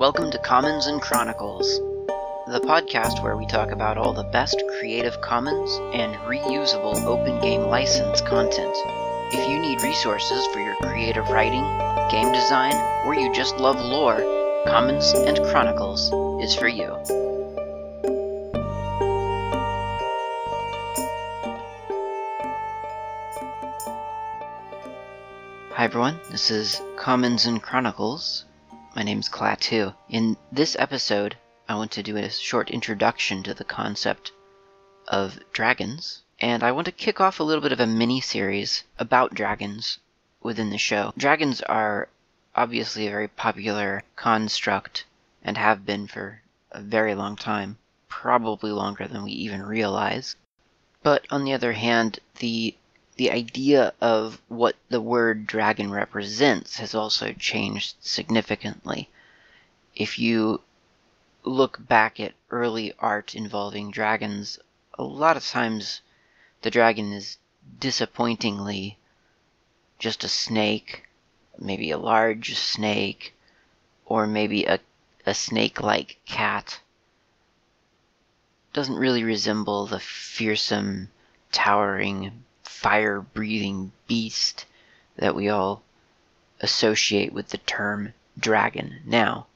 Welcome to Commons and Chronicles, the podcast where we talk about all the best Creative Commons and reusable open game license content. If you need resources for your creative writing, game design, or you just love lore, Commons and Chronicles is for you. Hi everyone, this is Commons and Chronicles. My name's Klaatu. In this episode, I want to do a short introduction to the concept of dragons, and I want to kick off a little bit of a mini series about dragons within the show. Dragons are obviously a very popular construct and have been for a very long time, probably longer than we even realize. But on the other hand, the the idea of what the word dragon represents has also changed significantly. If you look back at early art involving dragons, a lot of times the dragon is disappointingly just a snake, maybe a large snake, or maybe a, a snake like cat. Doesn't really resemble the fearsome, towering fire breathing beast that we all associate with the term dragon now.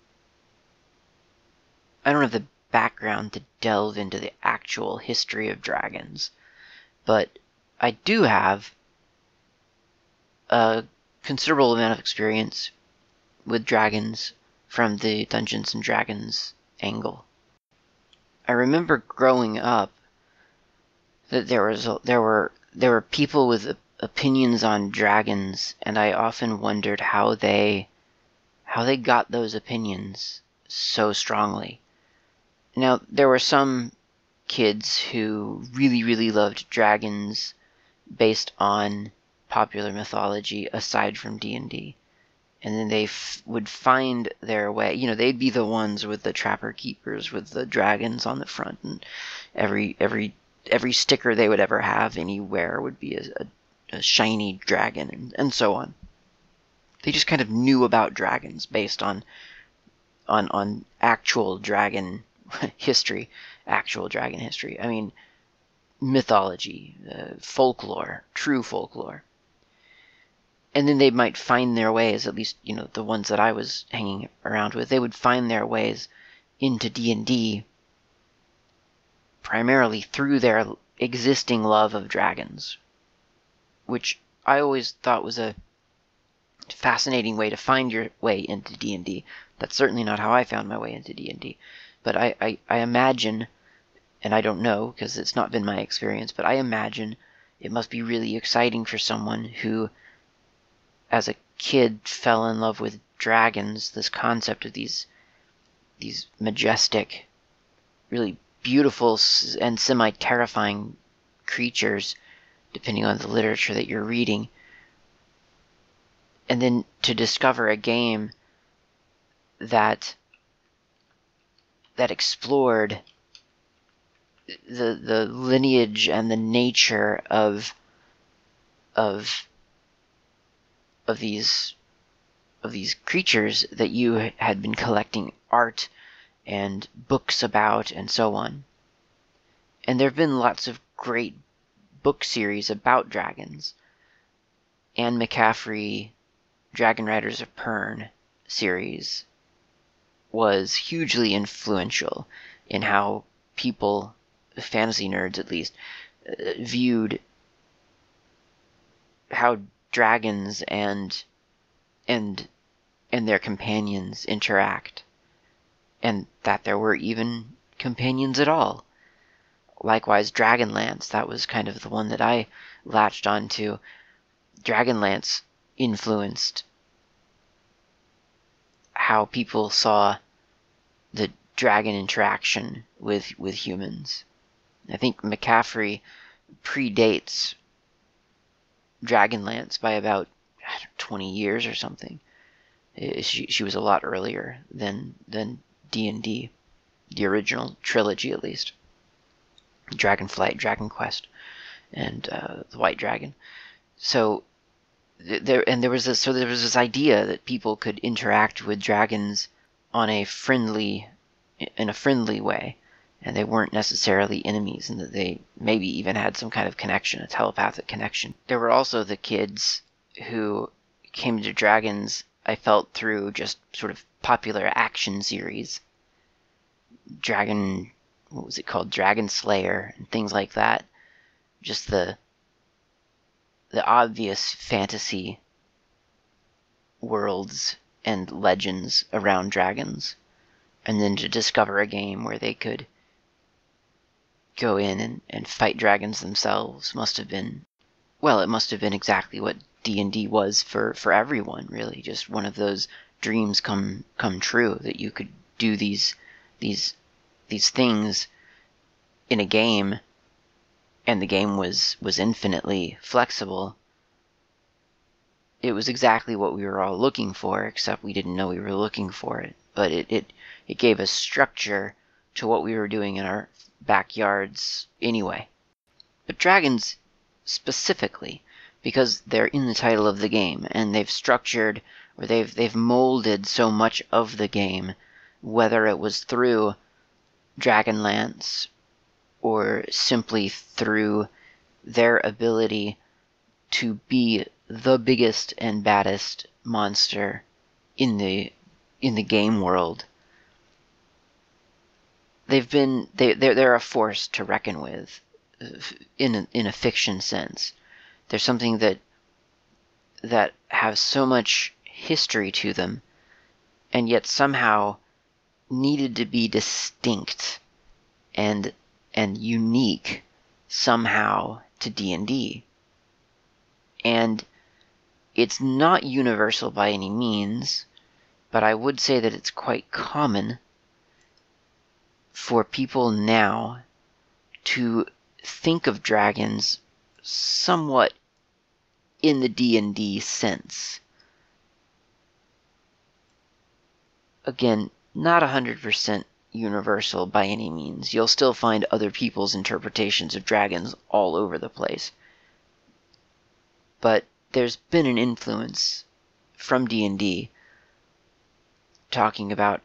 I don't have the background to delve into the actual history of dragons, but I do have a considerable amount of experience with dragons from the Dungeons and Dragons angle. I remember growing up that there was a, there were there were people with opinions on dragons, and I often wondered how they how they got those opinions so strongly. Now, there were some kids who really, really loved dragons based on popular mythology aside from D&D. And then they f- would find their way, you know, they'd be the ones with the trapper keepers with the dragons on the front and every every every sticker they would ever have anywhere would be a, a, a shiny dragon and, and so on. They just kind of knew about dragons based on on on actual dragon history, actual dragon history. I mean, mythology, uh, folklore, true folklore. And then they might find their ways, at least you know the ones that I was hanging around with. They would find their ways into D and D primarily through their existing love of dragons, which I always thought was a fascinating way to find your way into D&D. That's certainly not how I found my way into D&D, but I, I, I imagine, and I don't know because it's not been my experience, but I imagine it must be really exciting for someone who, as a kid, fell in love with dragons. This concept of these these majestic, really beautiful and semi terrifying creatures, depending on the literature that you're reading. And then to discover a game that that explored the the lineage and the nature of of of these of these creatures that you had been collecting art and books about and so on. And there have been lots of great book series about dragons. Anne McCaffrey, Dragon Riders of Pern series was hugely influential in how people, fantasy nerds at least, uh, viewed how dragons and and and their companions interact and that there were even companions at all. Likewise, Dragonlance, that was kind of the one that I latched onto. Dragonlance influenced how people saw the dragon interaction with with humans. I think McCaffrey predates Dragonlance by about 20 years or something. Uh, she, she was a lot earlier than than D&D, the original trilogy at least. Dragonflight, Dragon Quest, and uh, the White Dragon. So there and there was this so there was this idea that people could interact with dragons on a friendly in a friendly way and they weren't necessarily enemies and that they maybe even had some kind of connection a telepathic connection there were also the kids who came to dragons i felt through just sort of popular action series. Dragon what was it called? Dragon slayer and things like that. Just the the obvious fantasy worlds and legends around dragons. And then to discover a game where they could go in and, and fight dragons themselves must have been well it must have been exactly what d&d was for, for everyone really. Just one of those dreams come come true that you could do these these these things in a game and the game was was infinitely flexible. It was exactly what we were all looking for except we didn't know we were looking for it. But it it, it gave us structure to what we were doing in our backyards anyway. But dragons specifically because they're in the title of the game and they've structured or they've they've molded so much of the game whether it was through Dragonlance or simply through their ability to be the biggest and baddest monster in the in the game world. They've been they they're, they're a force to reckon with uh, in a, in a fiction sense. There's something that that has so much history to them and yet somehow needed to be distinct and and unique somehow to D&D. And it's not universal by any means, but I would say that it's quite common for people now to think of dragons somewhat in the D&D sense. Again, not 100% universal by any means. You'll still find other people's interpretations of dragons all over the place. But there's been an influence from D&D talking about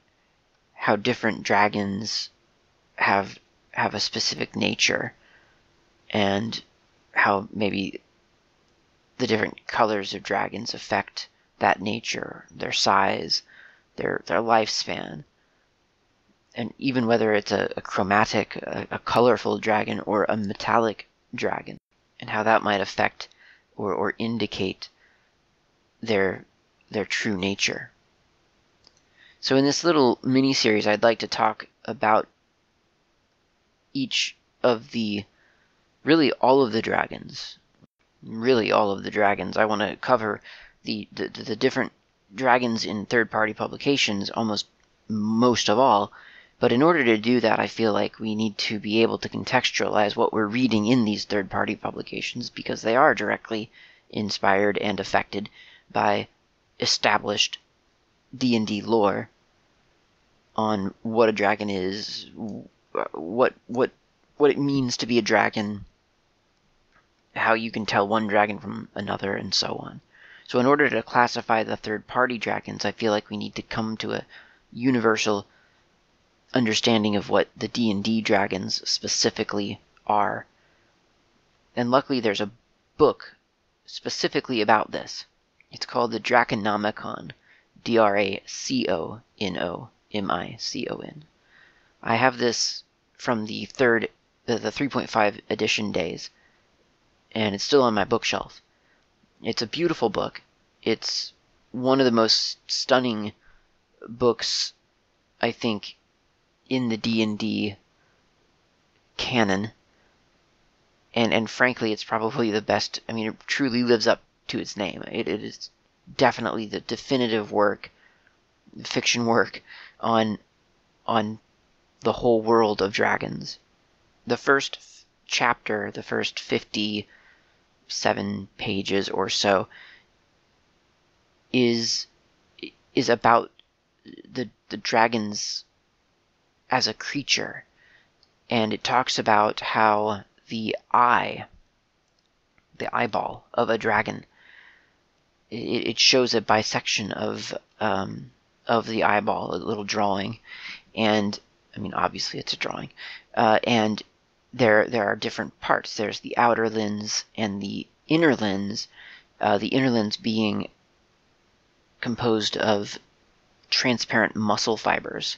how different dragons have have a specific nature and how maybe the different colors of dragons affect that nature, their size, their their lifespan and even whether it's a, a chromatic, a, a, colorful dragon, or a metallic dragon, and how that might affect or, or indicate their their true nature. So in this little mini series, I'd like to talk about each of the really all of the dragons, really all of the dragons. I want to cover the, the the different dragons in third party publications almost most of all but in order to do that, I feel like we need to be able to contextualize what we're reading in these third party publications because they are directly inspired and affected by established D&D lore on what a dragon is, uh, what what what it means to be a dragon, how you can tell one dragon from another and so on. So in order to classify the third party dragons, I feel like we need to come to a universal understanding of what the D&D dragons specifically are. And luckily there's a book specifically about this. It's called the Draconomicon, D R A C O N O M I C O N. I have this from the third the, the 3.5 edition days and it's still on my bookshelf. It's a beautiful book. It's one of the most stunning books I think in the D&D canon. And and frankly, it's probably the best. I mean, it truly lives up to its name. It, it is definitely the definitive work, fiction work on on the whole world of dragons. The first f- chapter, the first 57 pages or so is is about the the dragons as a creature. And it talks about how the eye, the eyeball of a dragon, it, it shows a bisection of um, of the eyeball, a little drawing, and I mean obviously it's a drawing, uh, and there there are different parts. There's the outer lens and the inner lens. Uh, the inner lens being composed of transparent muscle fibers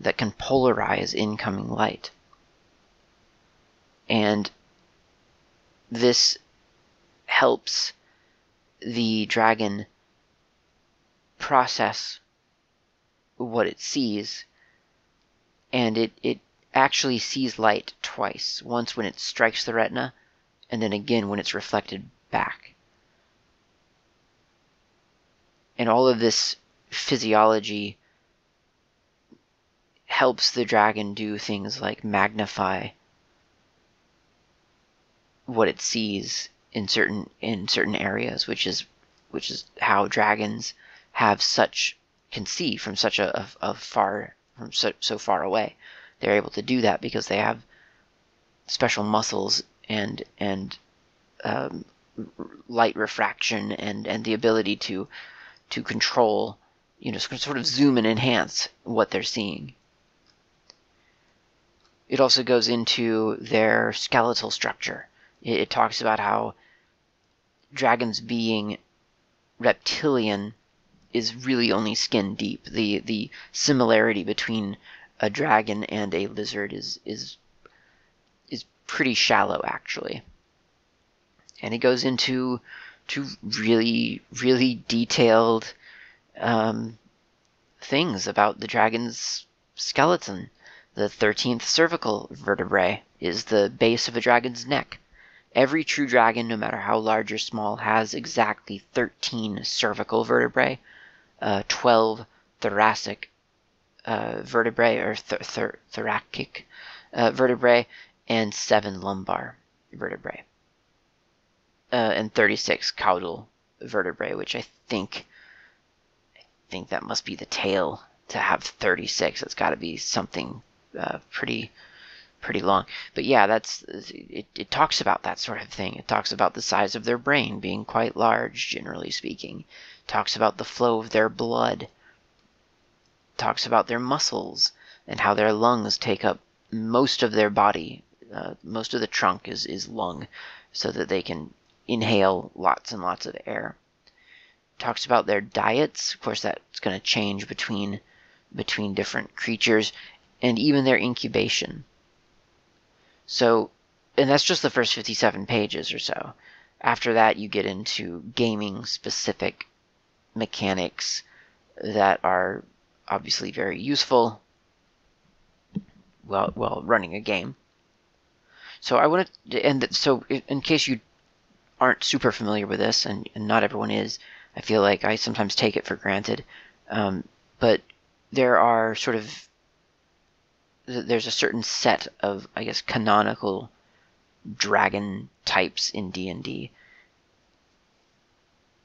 that can polarize incoming light. And this helps the dragon process what it sees, and it, it actually sees light twice once when it strikes the retina, and then again when it's reflected back. And all of this physiology helps the dragon do things like magnify what it sees in certain in certain areas, which is which is how dragons have such can see from such a, a, a far from so, so far away. They're able to do that because they have special muscles and and um, light refraction and and the ability to to control you know sort of zoom and enhance what they're seeing. It also goes into their skeletal structure. It, it talks about how dragons being reptilian is really only skin deep. The the similarity between a dragon and a lizard is is is pretty shallow actually. And it goes into to really really detailed um, things about the dragon's skeleton. The 13th cervical vertebrae is the base of a dragon's neck. Every true dragon, no matter how large or small, has exactly 13 cervical vertebrae, uh, 12 thoracic uh, vertebrae or th- th- thoracic uh, vertebrae, and 7 lumbar vertebrae, uh, and 36 caudal vertebrae, which I think I think that must be the tail to have 36. It's got to be something uh, pretty pretty long. But yeah, that's it, it talks about that sort of thing. It talks about the size of their brain being quite large, generally speaking. It talks about the flow of their blood. Talks about their muscles and how their lungs take up most of their body. Uh, most of the trunk is, is lung, so that they can inhale lots and lots of air. Talks about their diets. Of course, that's going to change between between different creatures, and even their incubation. So, and that's just the first 57 pages or so. After that, you get into gaming specific mechanics that are obviously very useful while, while running a game. So I want to, and so in case you aren't super familiar with this, and, and not everyone is, I feel like I sometimes take it for granted. Um, but there are sort of there's a certain set of I guess canonical dragon types in D&D.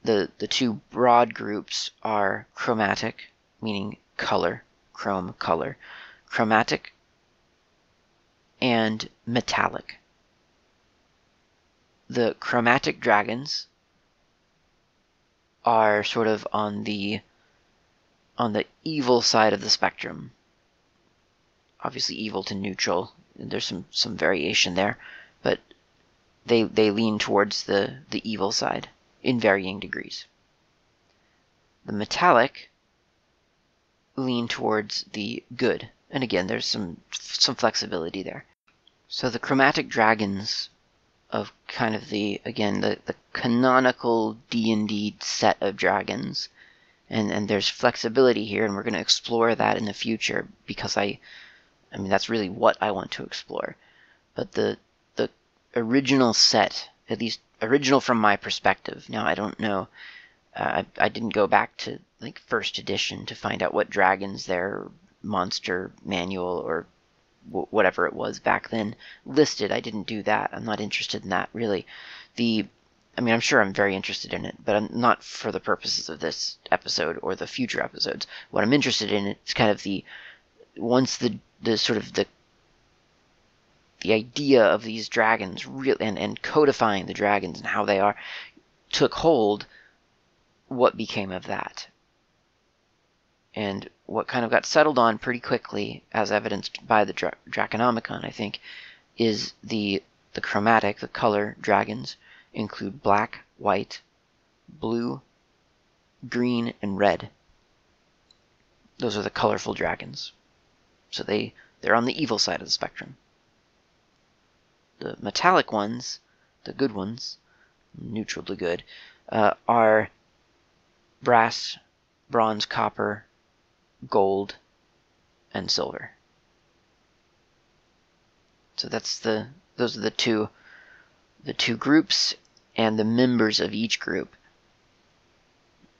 The the two broad groups are chromatic, meaning color, chrome color, chromatic and metallic. The chromatic dragons are sort of on the on the evil side of the spectrum obviously evil to neutral. There's some some variation there, but they they lean towards the the evil side in varying degrees. The metallic lean towards the good, and again there's some some flexibility there. So the chromatic dragons of kind of the again the, the canonical D&D set of dragons and and there's flexibility here and we're going to explore that in the future because I I mean, that's really what I want to explore. But the the original set, at least original from my perspective. Now I don't know. Uh, I I didn't go back to like first edition to find out what dragons their monster manual or w- whatever it was back then listed. I didn't do that. I'm not interested in that really. The I mean, I'm sure I'm very interested in it, but I'm not for the purposes of this episode or the future episodes. What I'm interested in is kind of the once the the sort of the the idea of these dragons real and, and codifying the dragons and how they are took hold what became of that And what kind of got settled on pretty quickly, as evidenced by the Dra- Draconomicon, I think, is the the chromatic, the color dragons include black, white, blue, green, and red. Those are the colorful dragons. So they they're on the evil side of the spectrum. The metallic ones, the good ones, neutral to good, uh, are brass, bronze, copper, gold, and silver. So that's the those are the two the two groups and the members of each group.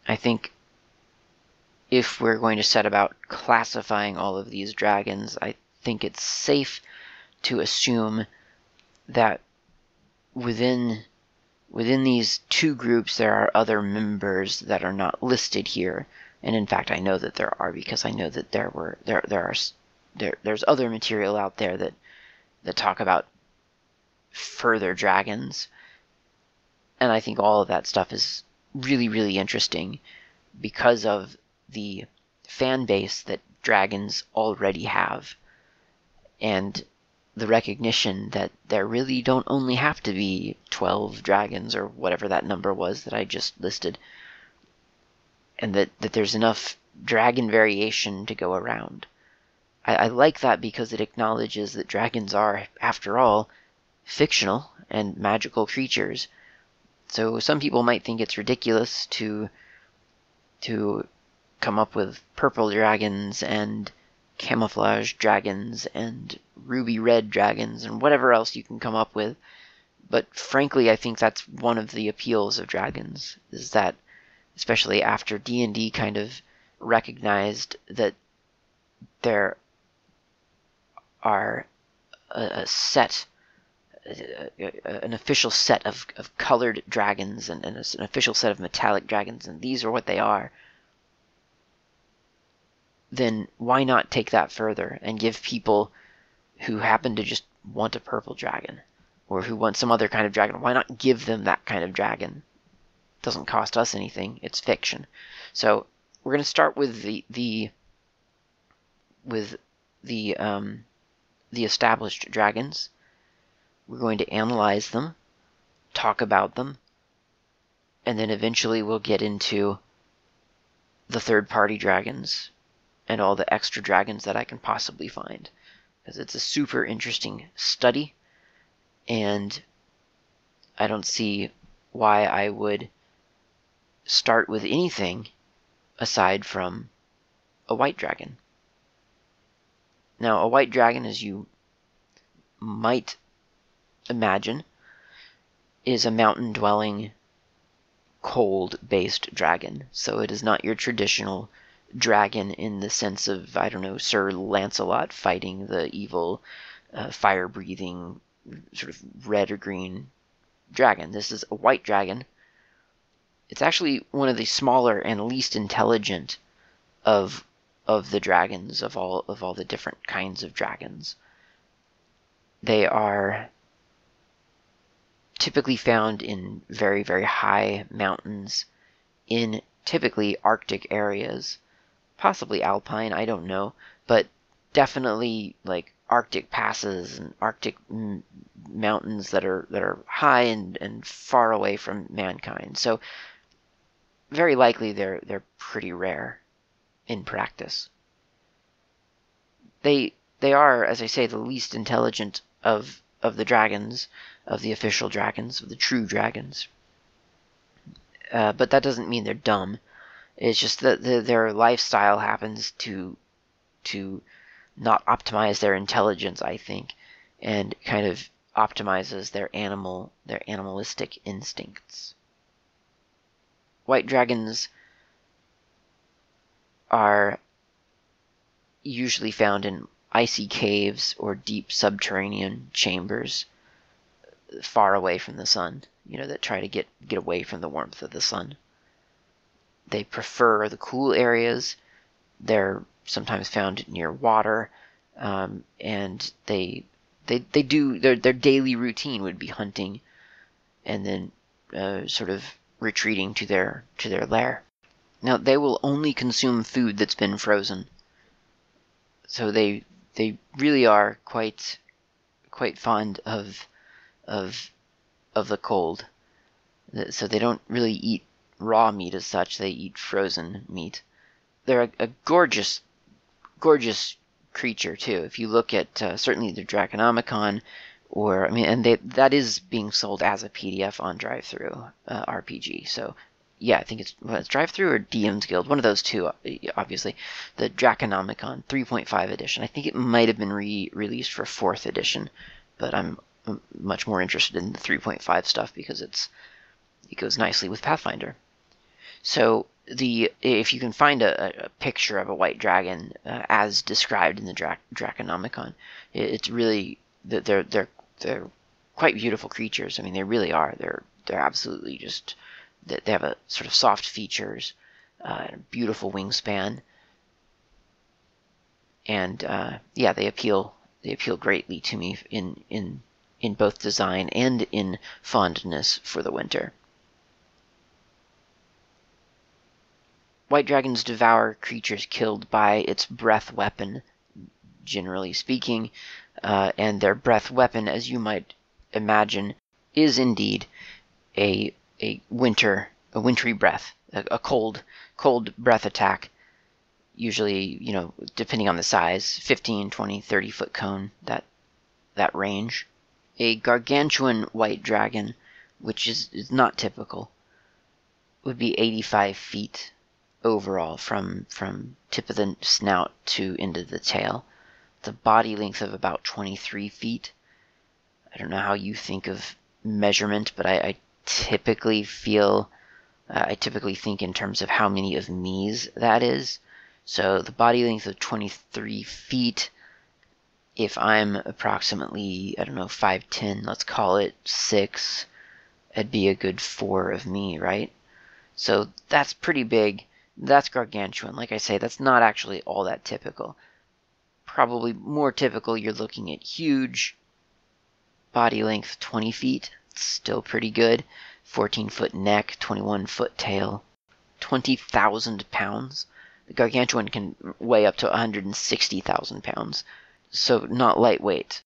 I think if we're going to set about classifying all of these dragons, I think it's safe to assume that within within these two groups there are other members that are not listed here. And in fact I know that there are because I know that there were there there are there there's other material out there that that talk about further dragons. And I think all of that stuff is really really interesting because of the fan base that dragons already have. And the recognition that there really don't only have to be 12 dragons or whatever that number was that I just listed, and that, that there's enough dragon variation to go around. I, I like that because it acknowledges that dragons are, after all, fictional and magical creatures. So some people might think it's ridiculous to to come up with purple dragons and camouflage dragons and ruby red dragons and whatever else you can come up with. But frankly, I think that's one of the appeals of dragons is that especially after D&D kind of recognized that there are a, a set an official set of, of colored dragons and, and an official set of metallic dragons and these are what they are then why not take that further and give people who happen to just want a purple dragon or who want some other kind of dragon, why not give them that kind of dragon? It doesn't cost us anything. It's fiction. So we're going to start with the the with the um, the established dragons. We're going to analyze them, talk about them, and then eventually we'll get into the third party dragons and all the extra dragons that I can possibly find. Because it's a super interesting study, and I don't see why I would start with anything aside from a white dragon. Now, a white dragon, as you might imagine, is a mountain dwelling, cold based dragon. So it is not your traditional dragon in the sense of I don't know Sir Lancelot fighting the evil uh, fire breathing sort of red or green dragon. This is a white dragon. It's actually one of the smaller and least intelligent of of the dragons of all of all the different kinds of dragons. They are typically found in very very high mountains in typically arctic areas possibly alpine, I don't know, but definitely like Arctic passes and Arctic m- mountains that are that are high and, and far away from mankind. So very likely they're they're pretty rare in practice. They they are, as I say, the least intelligent of of the dragons, of the official dragons, of the true dragons. Uh, but that doesn't mean they're dumb. It's just that the, their lifestyle happens to to not optimize their intelligence, I think, and kind of optimizes their animal their animalistic instincts. White dragons are usually found in icy caves or deep subterranean chambers far away from the sun, you know, that try to get get away from the warmth of the sun. They prefer the cool areas. They're sometimes found near water, um, and they they they do their their daily routine would be hunting, and then uh, sort of retreating to their to their lair. Now they will only consume food that's been frozen. So they they really are quite quite fond of of of the cold. So they don't really eat raw meat as such. They eat frozen meat. They're a, a gorgeous gorgeous creature too. If you look at uh, certainly the Draconomicon, or I mean, and they, that is being sold as a PDF on Drive-Thru uh, RPG. So yeah, I think it's, well, it's Drive-Thru or DM's Guild, one of those two, uh, obviously. The Draconomicon 3.5 edition. I think it might have been re-released for fourth edition, but I'm much more interested in the 3.5 stuff because it's it goes nicely with Pathfinder. So the if you can find a, a picture of a white dragon uh, as described in the Dra- Draconomicon, it, it's really they're they're they're quite beautiful creatures. I mean, they really are. They're they're absolutely just they have a sort of soft features, uh, and a beautiful wingspan, and uh, yeah, they appeal they appeal greatly to me in in in both design and in fondness for the winter. White dragons devour creatures killed by its breath weapon, generally speaking, uh, and their breath weapon, as you might imagine, is indeed a a winter a wintry breath, a, a cold cold breath attack. Usually, you know, depending on the size, 15, 20, 30 foot cone, that that range. A gargantuan white dragon, which is, is not typical, would be 85 feet overall from from tip of the snout to end of the tail. The body length of about 23 feet. I don't know how you think of measurement, but I, I typically feel uh, I typically think in terms of how many of me's that is. So the body length of 23 feet. If I'm approximately, I don't know, 5'10, let's call it 6, it'd be a good 4 of me, right? So that's pretty big. That's gargantuan. Like I say, that's not actually all that typical. Probably more typical, you're looking at huge body length, 20 feet. Still pretty good. 14 foot neck, 21 foot tail. 20,000 pounds. The gargantuan can weigh up to 160,000 pounds. So not lightweight.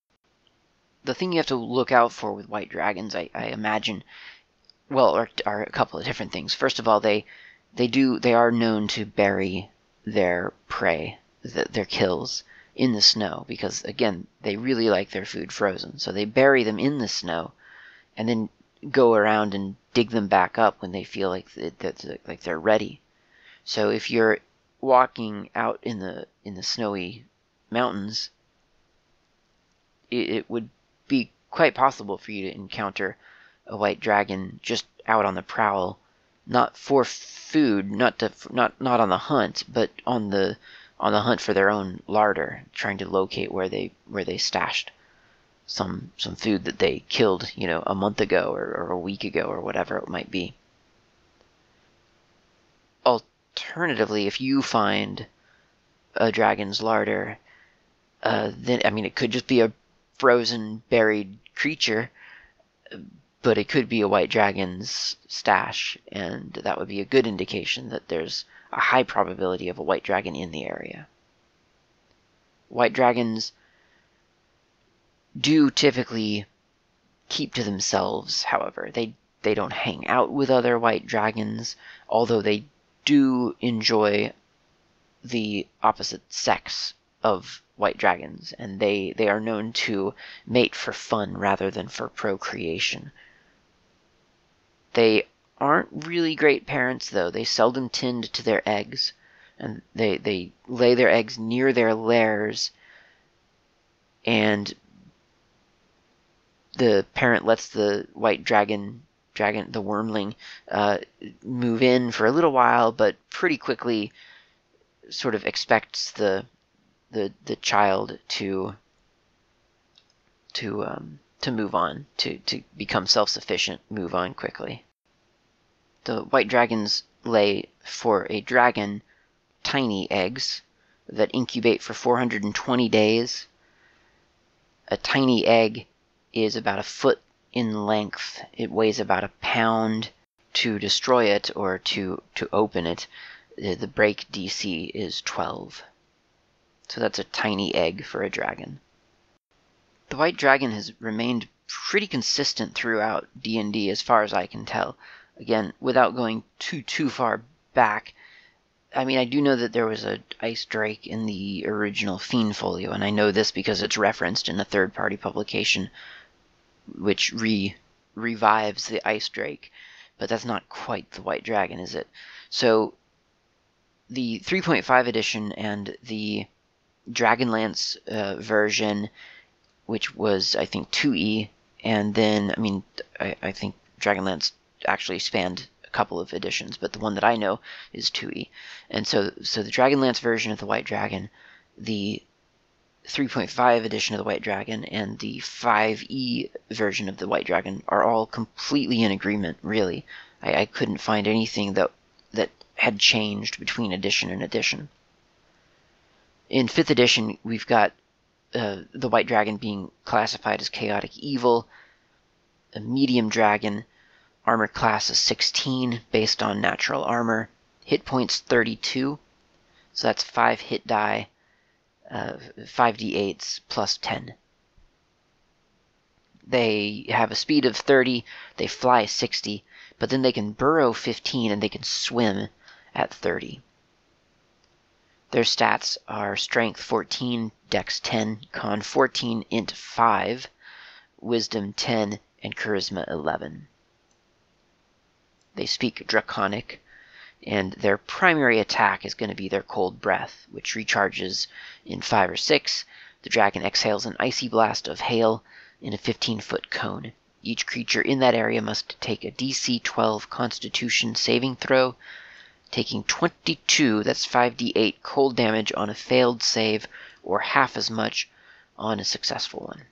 The thing you have to look out for with white dragons, I, I imagine, well, are, are a couple of different things. First of all, they they do they are known to bury their prey, their kills, in the snow because again they really like their food frozen. So they bury them in the snow, and then go around and dig them back up when they feel like that like they're ready. So if you're walking out in the in the snowy mountains, it, it would be quite possible for you to encounter a white dragon just out on the prowl not for food, not to not not on the hunt, but on the on the hunt for their own larder, trying to locate where they where they stashed some some food that they killed, you know, a month ago or, or a week ago or whatever it might be. Alternatively, if you find a dragon's larder, uh, then I mean it could just be a frozen buried creature but it could be a white dragon's stash, and that would be a good indication that there's a high probability of a white dragon in the area. White dragons do typically keep to themselves, however. They they don't hang out with other white dragons, although they do enjoy the opposite sex of white dragons, and they, they are known to mate for fun rather than for procreation. They aren't really great parents, though. They seldom tend to their eggs, and they they lay their eggs near their lairs, and the parent lets the white dragon dragon the wyrmling uh, move in for a little while, but pretty quickly sort of expects the the the child to to um, to move on to to become self sufficient, move on quickly. The white dragons lay for a dragon tiny eggs that incubate for 420 days. A tiny egg is about a foot in length. It weighs about a pound. To destroy it or to, to open it, the break DC is 12. So that's a tiny egg for a dragon. The white dragon has remained pretty consistent throughout D&D as far as I can tell. Again, without going too too far back, I mean, I do know that there was a ice drake in the original Fiend Folio, and I know this because it's referenced in a third-party publication, which re revives the ice drake. But that's not quite the white dragon, is it? So, the 3.5 edition and the Dragonlance uh, version, which was I think 2e, and then I mean I, I think Dragonlance actually spanned a couple of editions, but the one that I know is 2e. And so, so the Dragonlance version of the White Dragon, the 3.5 edition of the White Dragon, and the 5e version of the White Dragon are all completely in agreement. Really, I, I couldn't find anything that that had changed between edition and edition. In 5th edition, we've got uh, the White Dragon being classified as chaotic evil, a medium dragon, Armor class is 16 based on natural armor. Hit points 32. So that's 5 hit die, uh, 5d8s plus 10. They have a speed of 30, they fly 60, but then they can burrow 15 and they can swim at 30. Their stats are Strength 14, Dex 10, Con 14, Int 5, Wisdom 10, and Charisma 11. They speak Draconic, and their primary attack is going to be their Cold Breath, which recharges in 5 or 6. The dragon exhales an icy blast of hail in a 15 foot cone. Each creature in that area must take a DC 12 Constitution saving throw, taking 22, that's 5d8 cold damage on a failed save, or half as much on a successful one.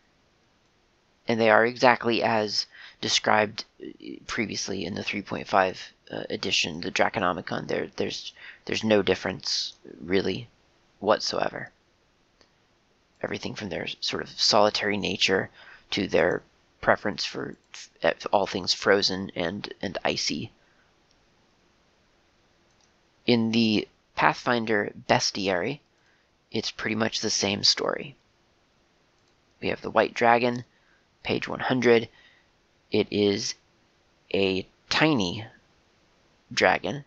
And they are exactly as described uh, previously in the 3.5 uh, edition, the Draconomicon. There, there's there's no difference really whatsoever. Everything from their sort of solitary nature to their preference for all things frozen and and icy. In the Pathfinder Bestiary, it's pretty much the same story. We have the White Dragon, page 100. It is a tiny dragon,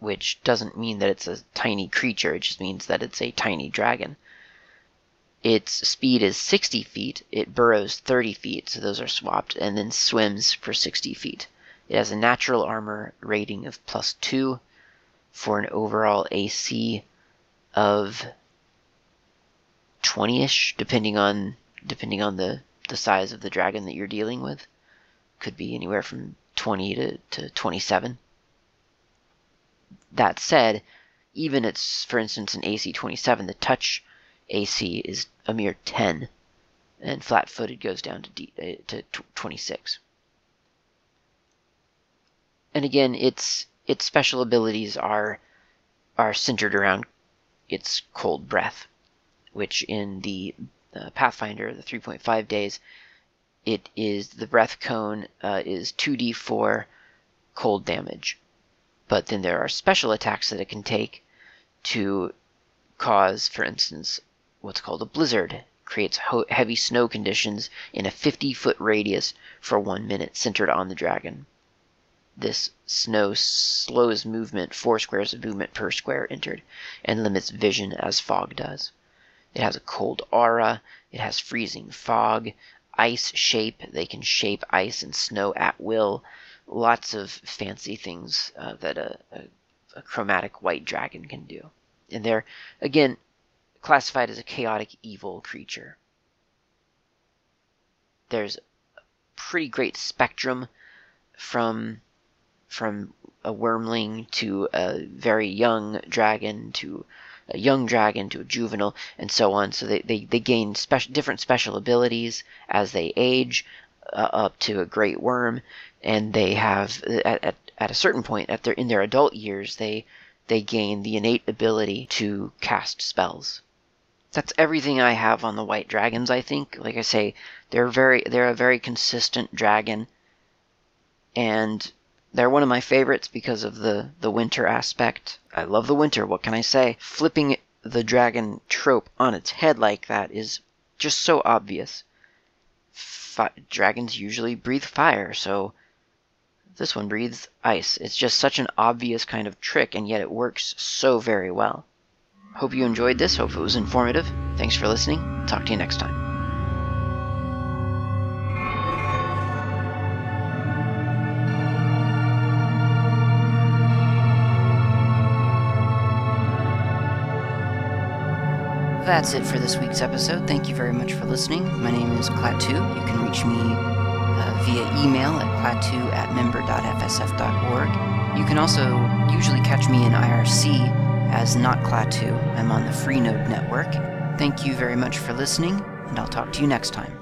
which doesn't mean that it's a tiny creature, it just means that it's a tiny dragon. Its speed is 60 feet, it burrows 30 feet, so those are swapped, and then swims for 60 feet. It has a natural armor rating of plus 2 for an overall AC of 20ish, depending on depending on the the size of the dragon that you're dealing with. Could be anywhere from 20 to, to 27. That said, even it's, for instance, an AC 27, the touch AC is a mere 10, and flat footed goes down to, D, uh, to 26. And again, its its special abilities are are centered around its cold breath, which in the uh, Pathfinder, the 3.5 days, it is the breath cone uh, is 2d4 cold damage. But then there are special attacks that it can take to cause, for instance, what's called a blizzard. Creates ho- heavy snow conditions in a 50 foot radius for one minute, centered on the dragon. This snow slows movement, four squares of movement per square entered, and limits vision as fog does. It has a cold aura. It has freezing fog, ice shape. They can shape ice and snow at will. Lots of fancy things uh, that a, a, a chromatic white dragon can do. And they're, again, classified as a chaotic evil creature. There's a pretty great spectrum from from a wyrmling to a very young dragon to a young dragon to a juvenile, and so on. So they, they, they gain different special abilities as they age uh, up to a great wyrm, and they have at, at, at a certain point at their in their adult years they they gain the innate ability to cast spells. That's everything I have on the white dragons. I think, like I say, they're very they're a very consistent dragon, and They're one of my favorites because of the, the winter aspect. I love the winter, what can I say? Flipping the dragon trope on its head like that is just so obvious. Dragons usually breathe fire, so this one breathes ice. It's just such an obvious kind of trick, and yet it works so very well. Hope you enjoyed this. Hope it was informative. Thanks for listening. Talk to you next time. That's it for this week's episode. Thank you very much for listening. My name is Klaatu. You can reach me uh, via email at klaatu at member.fsf.org. You can also usually catch me in IRC as Not Klaatu. I'm on the Freenode network. Thank you very much for listening, and I'll talk to you next time.